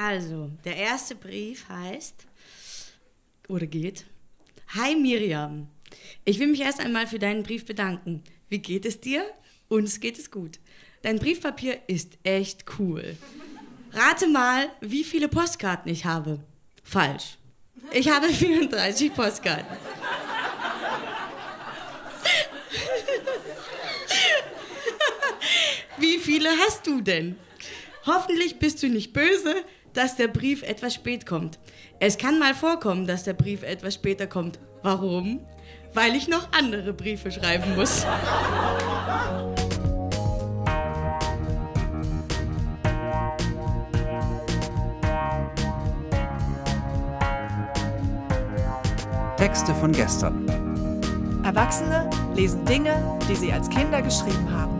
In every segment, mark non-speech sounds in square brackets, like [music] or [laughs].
Also, der erste Brief heißt oder geht: Hi Miriam, ich will mich erst einmal für deinen Brief bedanken. Wie geht es dir? Uns geht es gut. Dein Briefpapier ist echt cool. Rate mal, wie viele Postkarten ich habe. Falsch. Ich habe [laughs] 34 Postkarten. [laughs] Wie viele hast du denn? Hoffentlich bist du nicht böse, dass der Brief etwas spät kommt. Es kann mal vorkommen, dass der Brief etwas später kommt. Warum? Weil ich noch andere Briefe schreiben muss. Texte von gestern. Erwachsene lesen Dinge, die sie als Kinder geschrieben haben.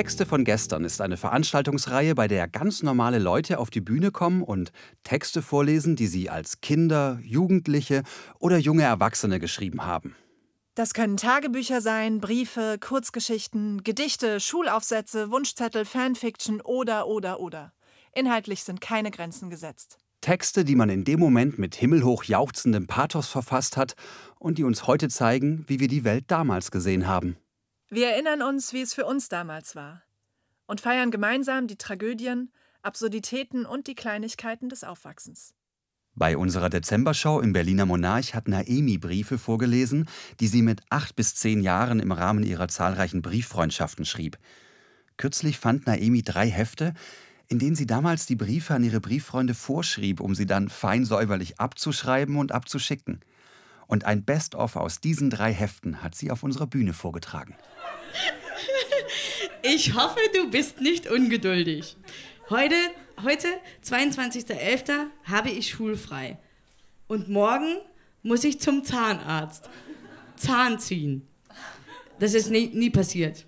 Texte von gestern ist eine Veranstaltungsreihe, bei der ganz normale Leute auf die Bühne kommen und Texte vorlesen, die sie als Kinder, Jugendliche oder junge Erwachsene geschrieben haben. Das können Tagebücher sein, Briefe, Kurzgeschichten, Gedichte, Schulaufsätze, Wunschzettel, Fanfiction oder oder oder. Inhaltlich sind keine Grenzen gesetzt. Texte, die man in dem Moment mit himmelhoch jauchzendem Pathos verfasst hat und die uns heute zeigen, wie wir die Welt damals gesehen haben. Wir erinnern uns, wie es für uns damals war und feiern gemeinsam die Tragödien, Absurditäten und die Kleinigkeiten des Aufwachsens. Bei unserer Dezembershow im Berliner Monarch hat Naemi Briefe vorgelesen, die sie mit acht bis zehn Jahren im Rahmen ihrer zahlreichen Brieffreundschaften schrieb. Kürzlich fand Naemi drei Hefte, in denen sie damals die Briefe an ihre Brieffreunde vorschrieb, um sie dann fein säuberlich abzuschreiben und abzuschicken. Und ein Best-of aus diesen drei Heften hat sie auf unserer Bühne vorgetragen. [laughs] Ich hoffe, du bist nicht ungeduldig. Heute, heute 22.11., habe ich schulfrei. Und morgen muss ich zum Zahnarzt. Zahn ziehen. Das ist nie, nie passiert.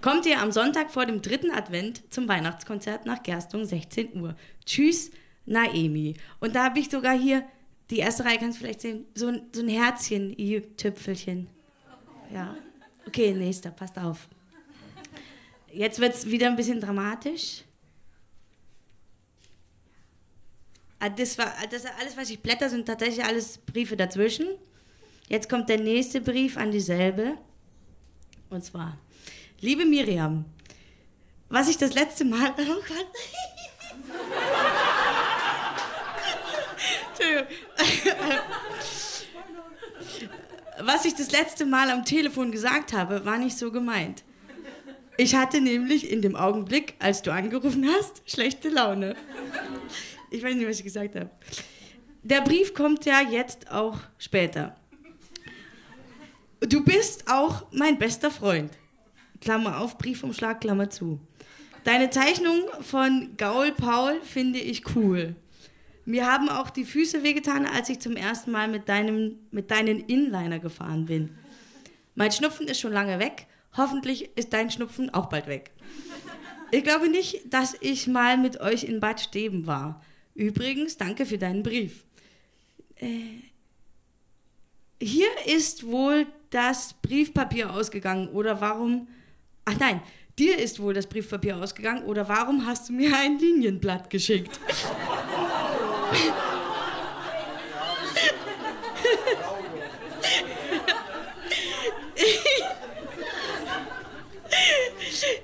Kommt ihr am Sonntag vor dem dritten Advent zum Weihnachtskonzert nach Gerstung, 16 Uhr. Tschüss, Naemi. Und da habe ich sogar hier, die erste Reihe kannst du vielleicht sehen, so ein, so ein Herzchen, i-Tüpfelchen. Ja. Okay, nächster, passt auf. Jetzt wird es wieder ein bisschen dramatisch. Ah, das war das alles, was ich blätter, sind tatsächlich alles Briefe dazwischen. Jetzt kommt der nächste Brief an dieselbe. Und zwar, liebe Miriam, was ich das letzte Mal. Oh [laughs] Gott. Entschuldigung [laughs] was ich das letzte Mal am Telefon gesagt habe, war nicht so gemeint. Ich hatte nämlich in dem Augenblick, als du angerufen hast, schlechte Laune. Ich weiß nicht, was ich gesagt habe. Der Brief kommt ja jetzt auch später. Du bist auch mein bester Freund. Klammer auf, Briefumschlag, Klammer zu. Deine Zeichnung von Gaul Paul finde ich cool. Mir haben auch die Füße wehgetan, als ich zum ersten Mal mit, deinem, mit deinen Inliner gefahren bin. Mein Schnupfen ist schon lange weg. Hoffentlich ist dein Schnupfen auch bald weg. Ich glaube nicht, dass ich mal mit euch in Bad Steben war. Übrigens, danke für deinen Brief. Äh, hier ist wohl das Briefpapier ausgegangen. Oder warum. Ach nein, dir ist wohl das Briefpapier ausgegangen. Oder warum hast du mir ein Linienblatt geschickt? [laughs]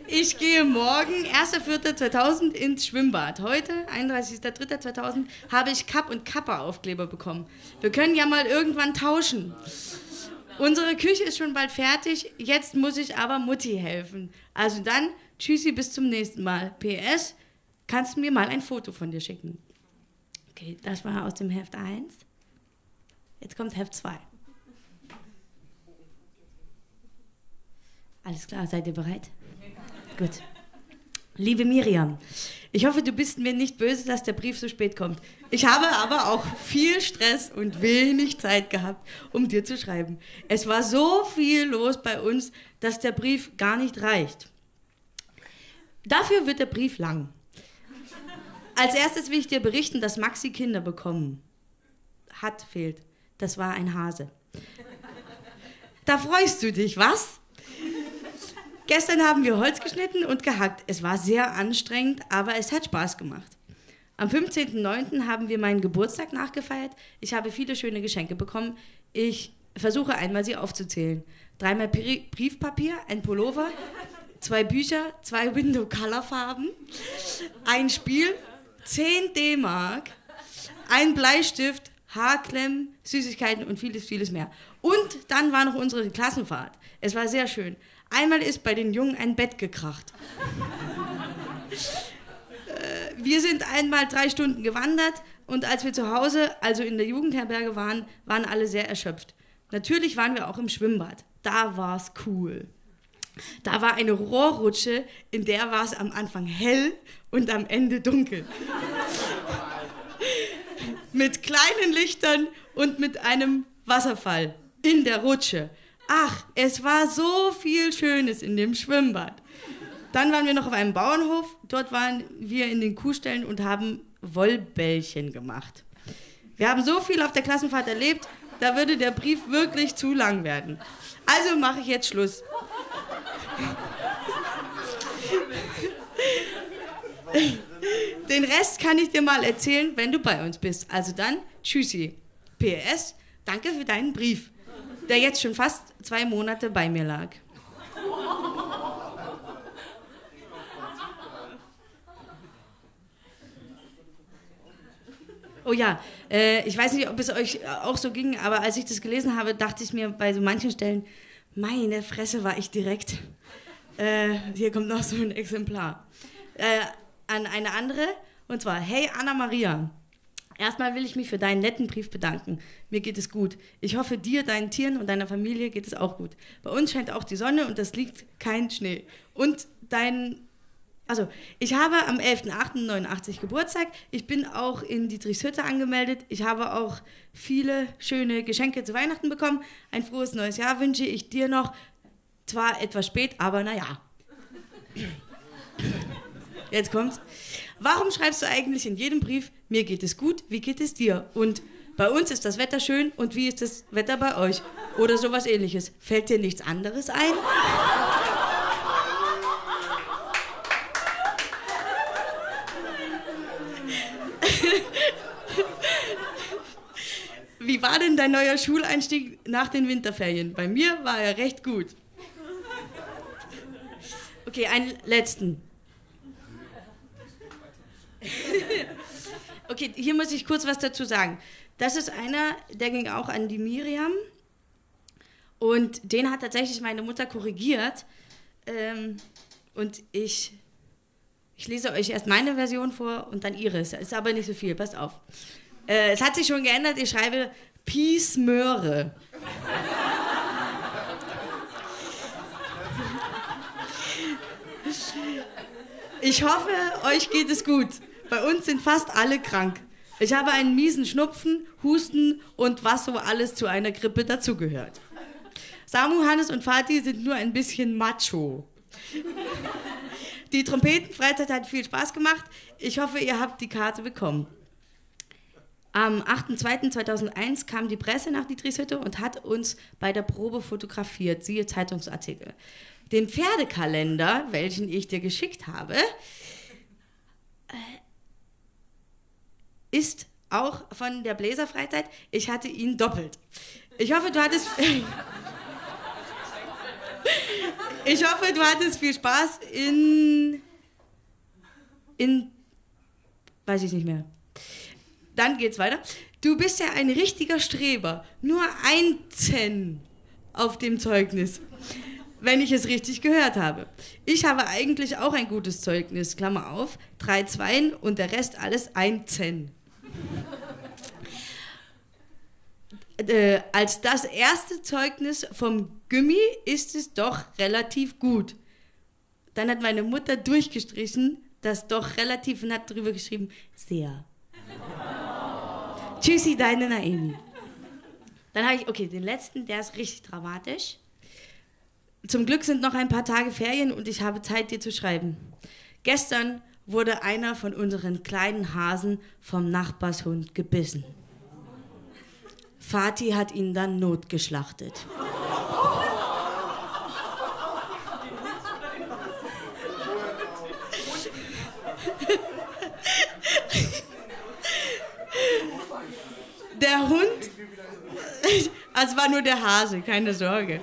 Ich gehe morgen, 1.4.2000, ins Schwimmbad. Heute, 31.3.2000, habe ich Kapp- und Kappa-Aufkleber bekommen. Wir können ja mal irgendwann tauschen. Unsere Küche ist schon bald fertig, jetzt muss ich aber Mutti helfen. Also dann, tschüssi, bis zum nächsten Mal. PS, kannst du mir mal ein Foto von dir schicken? Okay, das war aus dem Heft 1. Jetzt kommt Heft 2. Alles klar, seid ihr bereit? Gut. Liebe Miriam, ich hoffe, du bist mir nicht böse, dass der Brief so spät kommt. Ich habe aber auch viel Stress und wenig Zeit gehabt, um dir zu schreiben. Es war so viel los bei uns, dass der Brief gar nicht reicht. Dafür wird der Brief lang. Als erstes will ich dir berichten, dass Maxi Kinder bekommen. Hat fehlt. Das war ein Hase. Da freust du dich, was? Gestern haben wir Holz geschnitten und gehackt. Es war sehr anstrengend, aber es hat Spaß gemacht. Am 15.09. haben wir meinen Geburtstag nachgefeiert. Ich habe viele schöne Geschenke bekommen. Ich versuche einmal sie aufzuzählen. Dreimal Briefpapier, ein Pullover, zwei Bücher, zwei Window-Color-Farben, ein Spiel, 10 D-Mark, ein Bleistift, Haarklemmen, Süßigkeiten und vieles, vieles mehr. Und dann war noch unsere Klassenfahrt. Es war sehr schön. Einmal ist bei den Jungen ein Bett gekracht. Äh, wir sind einmal drei Stunden gewandert und als wir zu Hause, also in der Jugendherberge waren, waren alle sehr erschöpft. Natürlich waren wir auch im Schwimmbad. Da war es cool. Da war eine Rohrrutsche, in der war es am Anfang hell und am Ende dunkel. mit kleinen Lichtern und mit einem Wasserfall in der Rutsche. Ach, es war so viel Schönes in dem Schwimmbad. Dann waren wir noch auf einem Bauernhof. Dort waren wir in den Kuhställen und haben Wollbällchen gemacht. Wir haben so viel auf der Klassenfahrt erlebt, da würde der Brief wirklich zu lang werden. Also mache ich jetzt Schluss. Den Rest kann ich dir mal erzählen, wenn du bei uns bist. Also dann, tschüssi. PS, danke für deinen Brief, der jetzt schon fast zwei Monate bei mir lag. Oh ja, äh, ich weiß nicht, ob es euch auch so ging, aber als ich das gelesen habe, dachte ich mir bei so manchen Stellen, meine Fresse war ich direkt. Äh, hier kommt noch so ein Exemplar. Äh, an eine andere, und zwar, hey Anna Maria. Erstmal will ich mich für deinen netten Brief bedanken. Mir geht es gut. Ich hoffe, dir, deinen Tieren und deiner Familie geht es auch gut. Bei uns scheint auch die Sonne und es liegt kein Schnee. Und dein also, ich habe am 11.08.89 Geburtstag. Ich bin auch in Dietrichshütte angemeldet. Ich habe auch viele schöne Geschenke zu Weihnachten bekommen. Ein frohes neues Jahr wünsche ich dir noch. Zwar etwas spät, aber naja. Jetzt kommt's. Warum schreibst du eigentlich in jedem Brief, mir geht es gut, wie geht es dir? Und bei uns ist das Wetter schön und wie ist das Wetter bei euch? Oder sowas ähnliches. Fällt dir nichts anderes ein? Wie war denn dein neuer Schuleinstieg nach den Winterferien? Bei mir war er recht gut. Okay, einen letzten. [laughs] Okay, hier muss ich kurz was dazu sagen. Das ist einer, der ging auch an die Miriam. Und den hat tatsächlich meine Mutter korrigiert. Ähm, und ich, ich lese euch erst meine Version vor und dann ihre. Es ist aber nicht so viel, passt auf. Äh, es hat sich schon geändert, ich schreibe Peace Möhre. Ich hoffe, euch geht es gut. Bei uns sind fast alle krank. Ich habe einen miesen Schnupfen, Husten und was so alles zu einer Grippe dazugehört. Samu, Hannes und Fatih sind nur ein bisschen macho. Die Trompetenfreizeit hat viel Spaß gemacht. Ich hoffe, ihr habt die Karte bekommen. Am 8.2.2001 kam die Presse nach Dietrichshütte und hat uns bei der Probe fotografiert, siehe Zeitungsartikel. Den Pferdekalender, welchen ich dir geschickt habe, äh, ist auch von der Bläserfreizeit. Ich hatte ihn doppelt. Ich hoffe, du hattest. [laughs] ich hoffe, du hattest viel Spaß in. in. weiß ich nicht mehr. Dann geht's weiter. Du bist ja ein richtiger Streber. Nur ein Zen auf dem Zeugnis. Wenn ich es richtig gehört habe. Ich habe eigentlich auch ein gutes Zeugnis, Klammer auf, drei Zweien und der Rest alles ein Zen. Äh, als das erste Zeugnis vom Gummi ist es doch relativ gut. Dann hat meine Mutter durchgestrichen, das doch relativ und hat drüber geschrieben, sehr. Tschüssi, deine Naomi. Dann habe ich, okay, den letzten, der ist richtig dramatisch. Zum Glück sind noch ein paar Tage Ferien und ich habe Zeit, dir zu schreiben. Gestern wurde einer von unseren kleinen Hasen vom Nachbarshund gebissen. Fatih hat ihn dann notgeschlachtet. Der Hund, [laughs] also war nur der Hase, keine Sorge.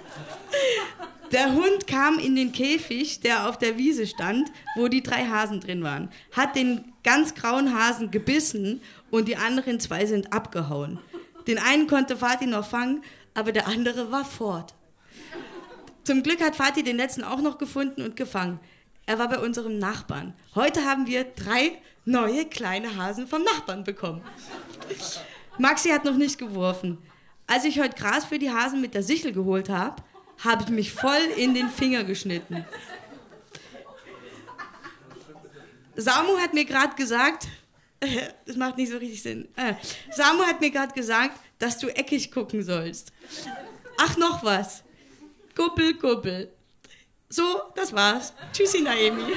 Der Hund kam in den Käfig, der auf der Wiese stand, wo die drei Hasen drin waren, hat den ganz grauen Hasen gebissen und die anderen zwei sind abgehauen. Den einen konnte Vati noch fangen, aber der andere war fort. Zum Glück hat Vati den letzten auch noch gefunden und gefangen. Er war bei unserem Nachbarn. Heute haben wir drei neue kleine Hasen vom Nachbarn bekommen. Maxi hat noch nicht geworfen. Als ich heute Gras für die Hasen mit der Sichel geholt habe, habe ich mich voll in den Finger geschnitten. Samu hat mir gerade gesagt, [laughs] das macht nicht so richtig Sinn. Äh, Samu hat mir gerade gesagt, dass du eckig gucken sollst. Ach, noch was. Kuppel, kuppel. So, das war's. Tschüssi, Naemi.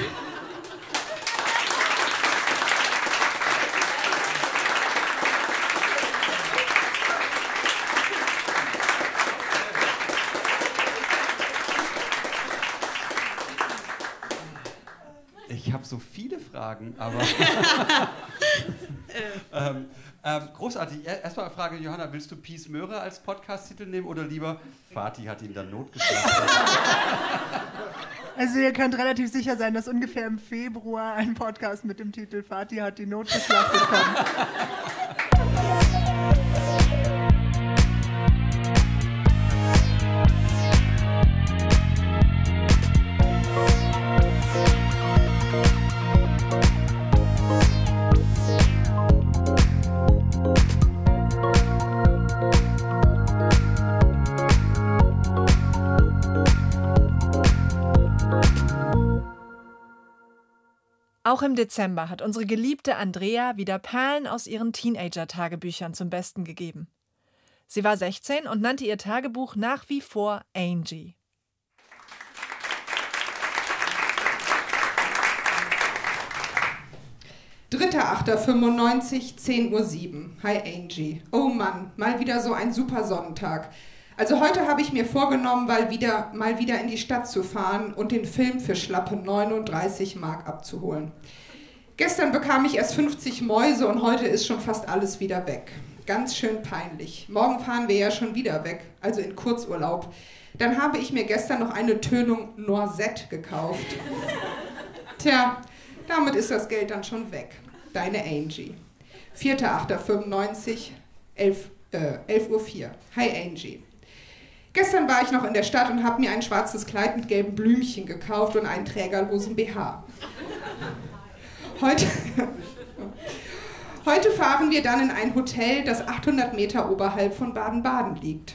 Ich habe so viele Fragen, aber. [laughs] [laughs] ähm, ähm, großartig. Erstmal eine Frage, Johanna, willst du Peace Möhre als Podcast-Titel nehmen oder lieber Fatih hat ihn dann notgeschlagen? [laughs] Also ihr könnt relativ sicher sein, dass ungefähr im Februar ein Podcast mit dem Titel Fatih hat die Not geschlachtet kommt. Auch im Dezember hat unsere geliebte Andrea wieder Perlen aus ihren Teenager-Tagebüchern zum Besten gegeben. Sie war 16 und nannte ihr Tagebuch nach wie vor Angie. Dritter, 10.07 Uhr. Hi Angie. Oh Mann, mal wieder so ein super Sonnentag. Also heute habe ich mir vorgenommen, mal wieder, mal wieder in die Stadt zu fahren und den Film für schlappe 39 Mark abzuholen. Gestern bekam ich erst 50 Mäuse und heute ist schon fast alles wieder weg. Ganz schön peinlich. Morgen fahren wir ja schon wieder weg, also in Kurzurlaub. Dann habe ich mir gestern noch eine Tönung Noisette gekauft. [laughs] Tja, damit ist das Geld dann schon weg. Deine Angie. 4.8.95, 11, äh, 11.04 Uhr. Hi Angie. Gestern war ich noch in der Stadt und habe mir ein schwarzes Kleid mit gelben Blümchen gekauft und einen trägerlosen BH. Heute, heute fahren wir dann in ein Hotel, das 800 Meter oberhalb von Baden-Baden liegt.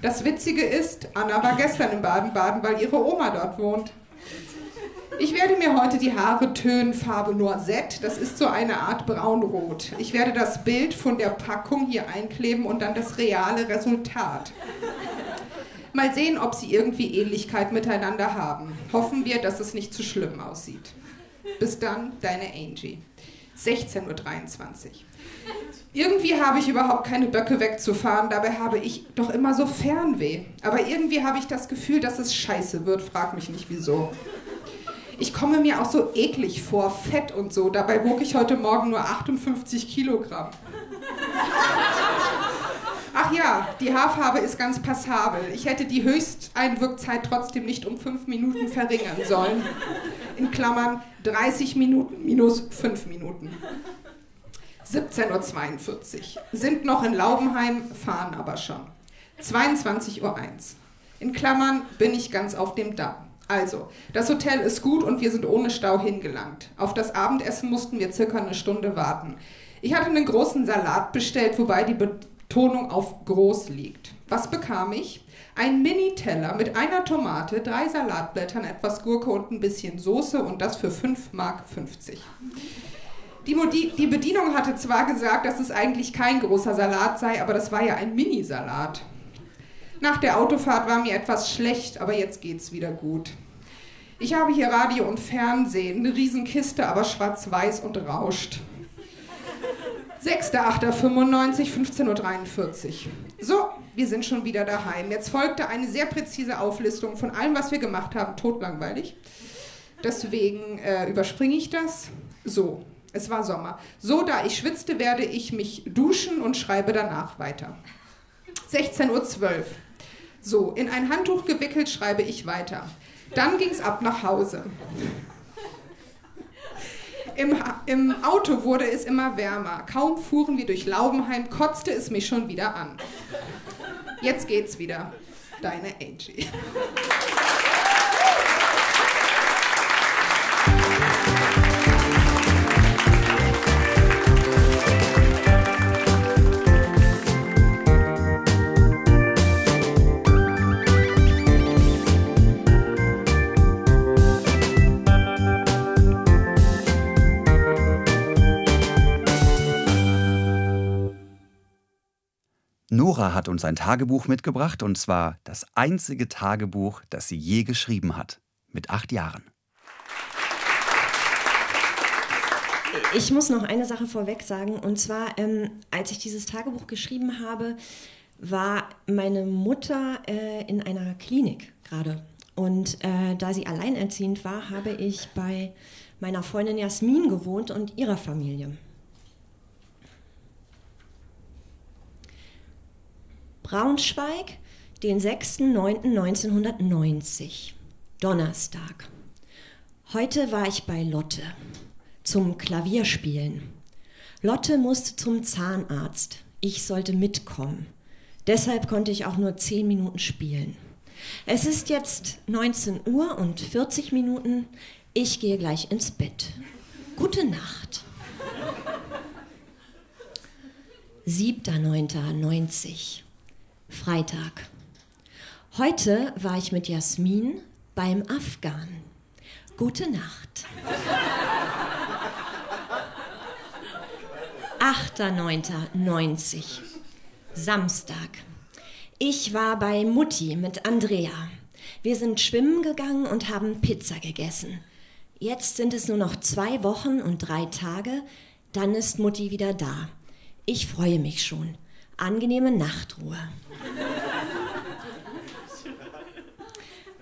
Das Witzige ist, Anna war gestern in Baden-Baden, weil ihre Oma dort wohnt. Ich werde mir heute die Haare tönen, Farbe Noisette. Das ist so eine Art braunrot. Ich werde das Bild von der Packung hier einkleben und dann das reale Resultat. Mal sehen, ob sie irgendwie Ähnlichkeit miteinander haben. Hoffen wir, dass es nicht zu schlimm aussieht. Bis dann, deine Angie. 16.23 Uhr. Irgendwie habe ich überhaupt keine Böcke wegzufahren, dabei habe ich doch immer so Fernweh. Aber irgendwie habe ich das Gefühl, dass es scheiße wird, frag mich nicht wieso. Ich komme mir auch so eklig vor, fett und so. Dabei wog ich heute Morgen nur 58 Kilogramm. Ach ja, die Haarfarbe ist ganz passabel. Ich hätte die Höchsteinwirkzeit trotzdem nicht um fünf Minuten verringern sollen. In Klammern 30 Minuten minus 5 Minuten. 17.42 Uhr. Sind noch in Laubenheim, fahren aber schon. 22.01 Uhr. In Klammern bin ich ganz auf dem Damm. Also, das Hotel ist gut und wir sind ohne Stau hingelangt. Auf das Abendessen mussten wir circa eine Stunde warten. Ich hatte einen großen Salat bestellt, wobei die Betonung auf groß liegt. Was bekam ich? Ein Mini-Teller mit einer Tomate, drei Salatblättern, etwas Gurke und ein bisschen Soße und das für 5,50 Mark. Die, die Bedienung hatte zwar gesagt, dass es eigentlich kein großer Salat sei, aber das war ja ein Mini-Salat. Nach der Autofahrt war mir etwas schlecht, aber jetzt geht's wieder gut. Ich habe hier Radio und Fernsehen, eine Riesenkiste, aber schwarz-weiß und rauscht. 6.8.95, 15.43 Uhr. So, wir sind schon wieder daheim. Jetzt folgte eine sehr präzise Auflistung von allem, was wir gemacht haben. Totlangweilig. Deswegen äh, überspringe ich das. So, Es war Sommer. So, da ich schwitzte, werde ich mich duschen und schreibe danach weiter. 16.12 Uhr. So, in ein Handtuch gewickelt schreibe ich weiter. Dann ging es ab nach Hause. Im, Im, Auto wurde es immer wärmer. Kaum fuhren wir durch Laubenheim, kotzte es mich schon wieder an. Jetzt geht's wieder. Deine Angie. Nora hat uns ein Tagebuch mitgebracht und zwar das einzige Tagebuch, das sie je geschrieben hat. Mit acht Jahren. Ich muss noch eine Sache vorweg sagen. Und zwar, ähm, als ich dieses Tagebuch geschrieben habe, war meine Mutter äh, in einer Klinik gerade. Und äh, da sie alleinerziehend war, habe ich bei meiner Freundin Jasmin gewohnt und ihrer Familie. Braunschweig, den 6.9.1990, Donnerstag. Heute war ich bei Lotte zum Klavierspielen. Lotte musste zum Zahnarzt. Ich sollte mitkommen. Deshalb konnte ich auch nur 10 Minuten spielen. Es ist jetzt 19 Uhr und 40 Minuten. Ich gehe gleich ins Bett. Gute Nacht. 7.9.90 Freitag. Heute war ich mit Jasmin beim Afghan. Gute Nacht. 8.9.90 Samstag. Ich war bei Mutti mit Andrea. Wir sind schwimmen gegangen und haben Pizza gegessen. Jetzt sind es nur noch zwei Wochen und drei Tage, dann ist Mutti wieder da. Ich freue mich schon. Angenehme Nachtruhe.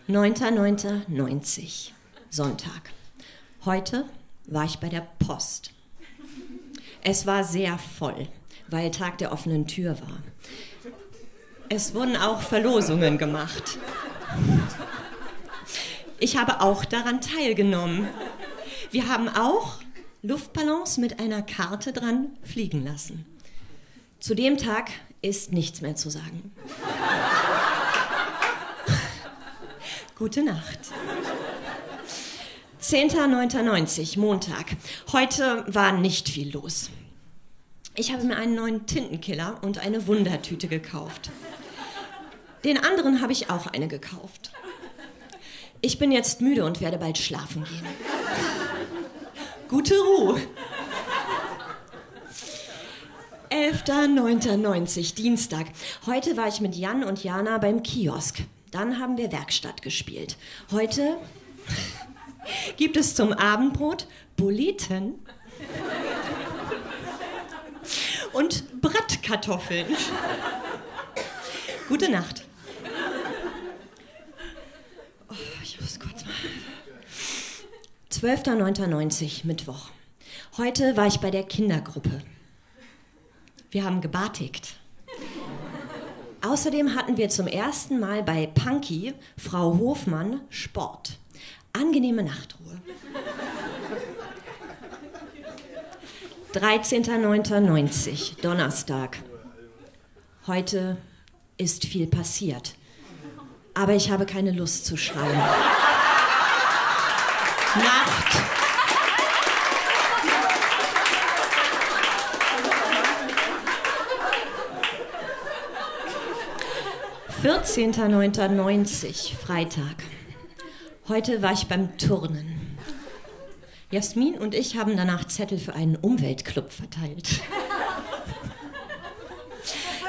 9.9.90, Sonntag. Heute war ich bei der Post. Es war sehr voll, weil Tag der offenen Tür war. Es wurden auch Verlosungen gemacht. Ich habe auch daran teilgenommen. Wir haben auch Luftballons mit einer Karte dran fliegen lassen. Zu dem Tag ist nichts mehr zu sagen. [laughs] Gute Nacht. 10.09.90, Montag. Heute war nicht viel los. Ich habe mir einen neuen Tintenkiller und eine Wundertüte gekauft. Den anderen habe ich auch eine gekauft. Ich bin jetzt müde und werde bald schlafen gehen. Gute Ruhe. 11.09.90, Dienstag. Heute war ich mit Jan und Jana beim Kiosk. Dann haben wir Werkstatt gespielt. Heute [laughs] gibt es zum Abendbrot Buletten [laughs] und Bratkartoffeln. Gute Nacht. Oh, ich muss kurz mal. 12.09.90, Mittwoch. Heute war ich bei der Kindergruppe. Wir haben gebartigt. Außerdem hatten wir zum ersten Mal bei Punky, Frau Hofmann, Sport. Angenehme Nachtruhe. 13.09.90, Donnerstag. Heute ist viel passiert. Aber ich habe keine Lust zu schreien. Nacht. 14.09.90, Freitag. Heute war ich beim Turnen. Jasmin und ich haben danach Zettel für einen Umweltclub verteilt.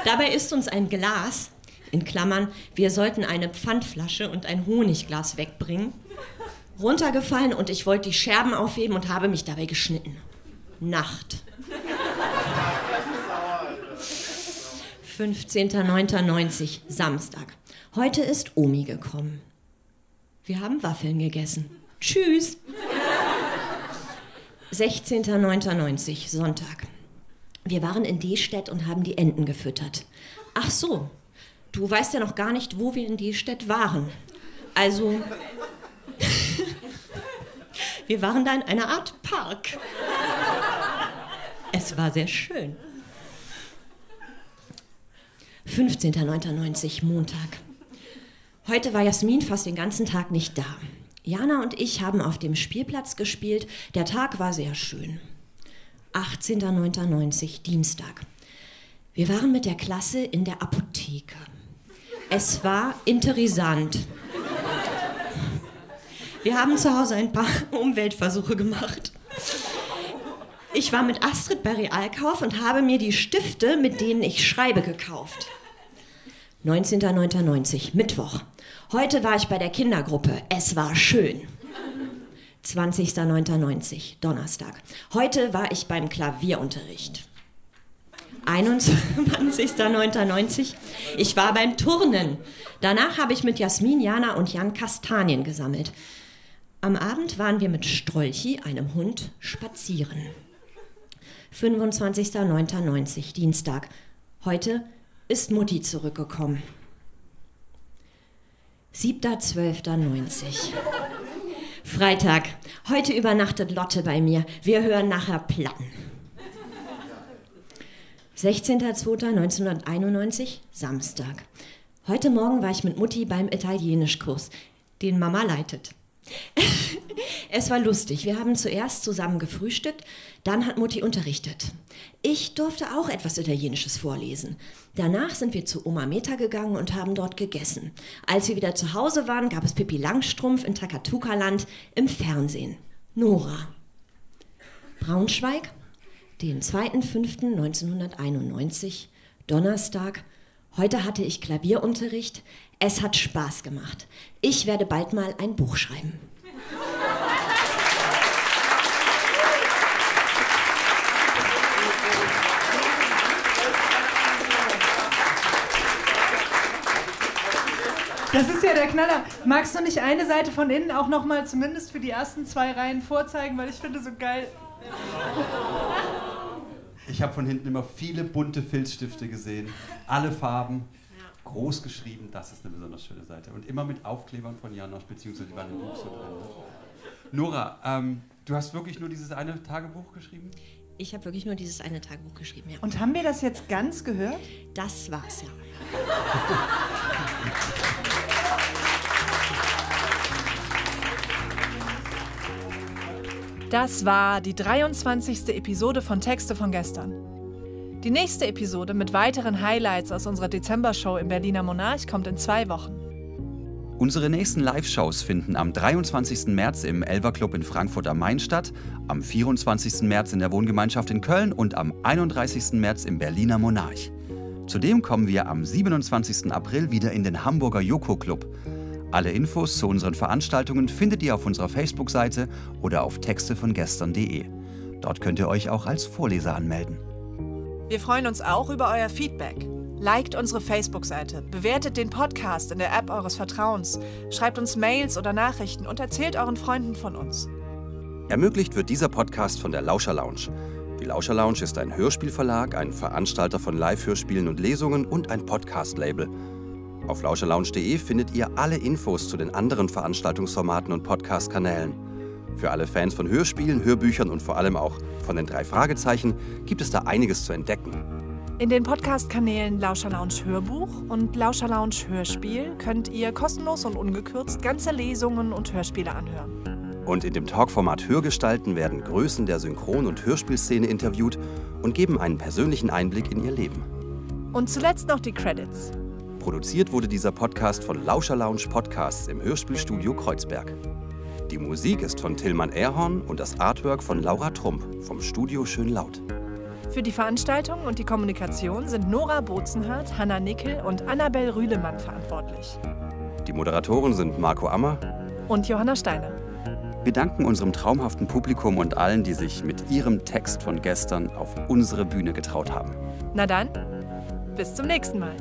Dabei ist uns ein Glas, in Klammern, wir sollten eine Pfandflasche und ein Honigglas wegbringen, runtergefallen und ich wollte die Scherben aufheben und habe mich dabei geschnitten. Nacht. 15.09.90, Samstag. Heute ist Omi gekommen. Wir haben Waffeln gegessen. Tschüss. 16.09.90, Sonntag. Wir waren in Destedt und haben die Enten gefüttert. Ach so, du weißt ja noch gar nicht, wo wir in Destedt waren. Also, [laughs] wir waren da in einer Art Park. Es war sehr schön. 15.09.90, Montag. Heute war Jasmin fast den ganzen Tag nicht da. Jana und ich haben auf dem Spielplatz gespielt. Der Tag war sehr schön. 18.09.90, Dienstag. Wir waren mit der Klasse in der Apotheke. Es war interessant. Wir haben zu Hause ein paar [laughs] Umweltversuche gemacht. Ich war mit Astrid bei Realkauf und habe mir die Stifte, mit denen ich schreibe, gekauft. 19.09.90, Mittwoch. Heute war ich bei der Kindergruppe. Es war schön. 20.09.90, Donnerstag. Heute war ich beim Klavierunterricht. 21.09.90, ich war beim Turnen. Danach habe ich mit Jasmin, Jana und Jan Kastanien gesammelt. Am Abend waren wir mit Strolchi, einem Hund, spazieren. 25.09.90, Dienstag. Heute ist Mutti zurückgekommen. 7.12.90. Freitag. Heute übernachtet Lotte bei mir. Wir hören nachher Platten. 16.02.1991, Samstag. Heute Morgen war ich mit Mutti beim Italienischkurs, den Mama leitet. [laughs] es war lustig. Wir haben zuerst zusammen gefrühstückt, dann hat Mutti unterrichtet. Ich durfte auch etwas Italienisches vorlesen. Danach sind wir zu Oma Meta gegangen und haben dort gegessen. Als wir wieder zu Hause waren, gab es Pippi Langstrumpf in Takatuka-Land im Fernsehen. Nora. Braunschweig, den 2.5.1991, Donnerstag. Heute hatte ich Klavierunterricht. Es hat Spaß gemacht. Ich werde bald mal ein Buch schreiben. Das ist ja der Knaller. Magst du nicht eine Seite von innen auch noch mal zumindest für die ersten zwei Reihen vorzeigen, weil ich finde so geil. Ich habe von hinten immer viele bunte Filzstifte gesehen, alle Farben, groß geschrieben. Das ist eine besonders schöne Seite und immer mit Aufklebern von Janosch beziehungsweise die waren im Buch so drin. Nora, ähm, du hast wirklich nur dieses eine Tagebuch geschrieben? Ich habe wirklich nur dieses eine Tagebuch geschrieben, ja. Und haben wir das jetzt ganz gehört? Das war's, ja. [laughs] Das war die 23. Episode von Texte von gestern. Die nächste Episode mit weiteren Highlights aus unserer Dezember-Show im Berliner Monarch kommt in zwei Wochen. Unsere nächsten Live-Shows finden am 23. März im Elver Club in Frankfurt am Main statt, am 24. März in der Wohngemeinschaft in Köln und am 31. März im Berliner Monarch. Zudem kommen wir am 27. April wieder in den Hamburger Joko Club. Alle Infos zu unseren Veranstaltungen findet ihr auf unserer Facebook-Seite oder auf textevongestern.de. Dort könnt ihr euch auch als Vorleser anmelden. Wir freuen uns auch über euer Feedback. Liked unsere Facebook-Seite, bewertet den Podcast in der App eures Vertrauens, schreibt uns Mails oder Nachrichten und erzählt euren Freunden von uns. Ermöglicht wird dieser Podcast von der Lauscher Lounge. Die Lauscher Lounge ist ein Hörspielverlag, ein Veranstalter von Live-Hörspielen und Lesungen und ein Podcast-Label. Auf lauscherlounge.de findet ihr alle Infos zu den anderen Veranstaltungsformaten und Podcast-Kanälen. Für alle Fans von Hörspielen, Hörbüchern und vor allem auch von den drei Fragezeichen gibt es da einiges zu entdecken. In den Podcast-Kanälen Lauscher Lounge Hörbuch und Lauscher Lounge Hörspiel könnt ihr kostenlos und ungekürzt ganze Lesungen und Hörspiele anhören. Und in dem Talkformat Hörgestalten werden Größen der Synchron- und Hörspielszene interviewt und geben einen persönlichen Einblick in ihr Leben. Und zuletzt noch die Credits. Produziert wurde dieser Podcast von Lauscher Lounge Podcasts im Hörspielstudio Kreuzberg. Die Musik ist von Tillmann Erhorn und das Artwork von Laura Trump vom Studio Schön Laut. Für die Veranstaltung und die Kommunikation sind Nora Bozenhardt, Hanna Nickel und Annabel Rühlemann verantwortlich. Die Moderatoren sind Marco Ammer Und Johanna Steiner. Wir danken unserem traumhaften Publikum und allen, die sich mit ihrem Text von gestern auf unsere Bühne getraut haben. Na dann, bis zum nächsten Mal.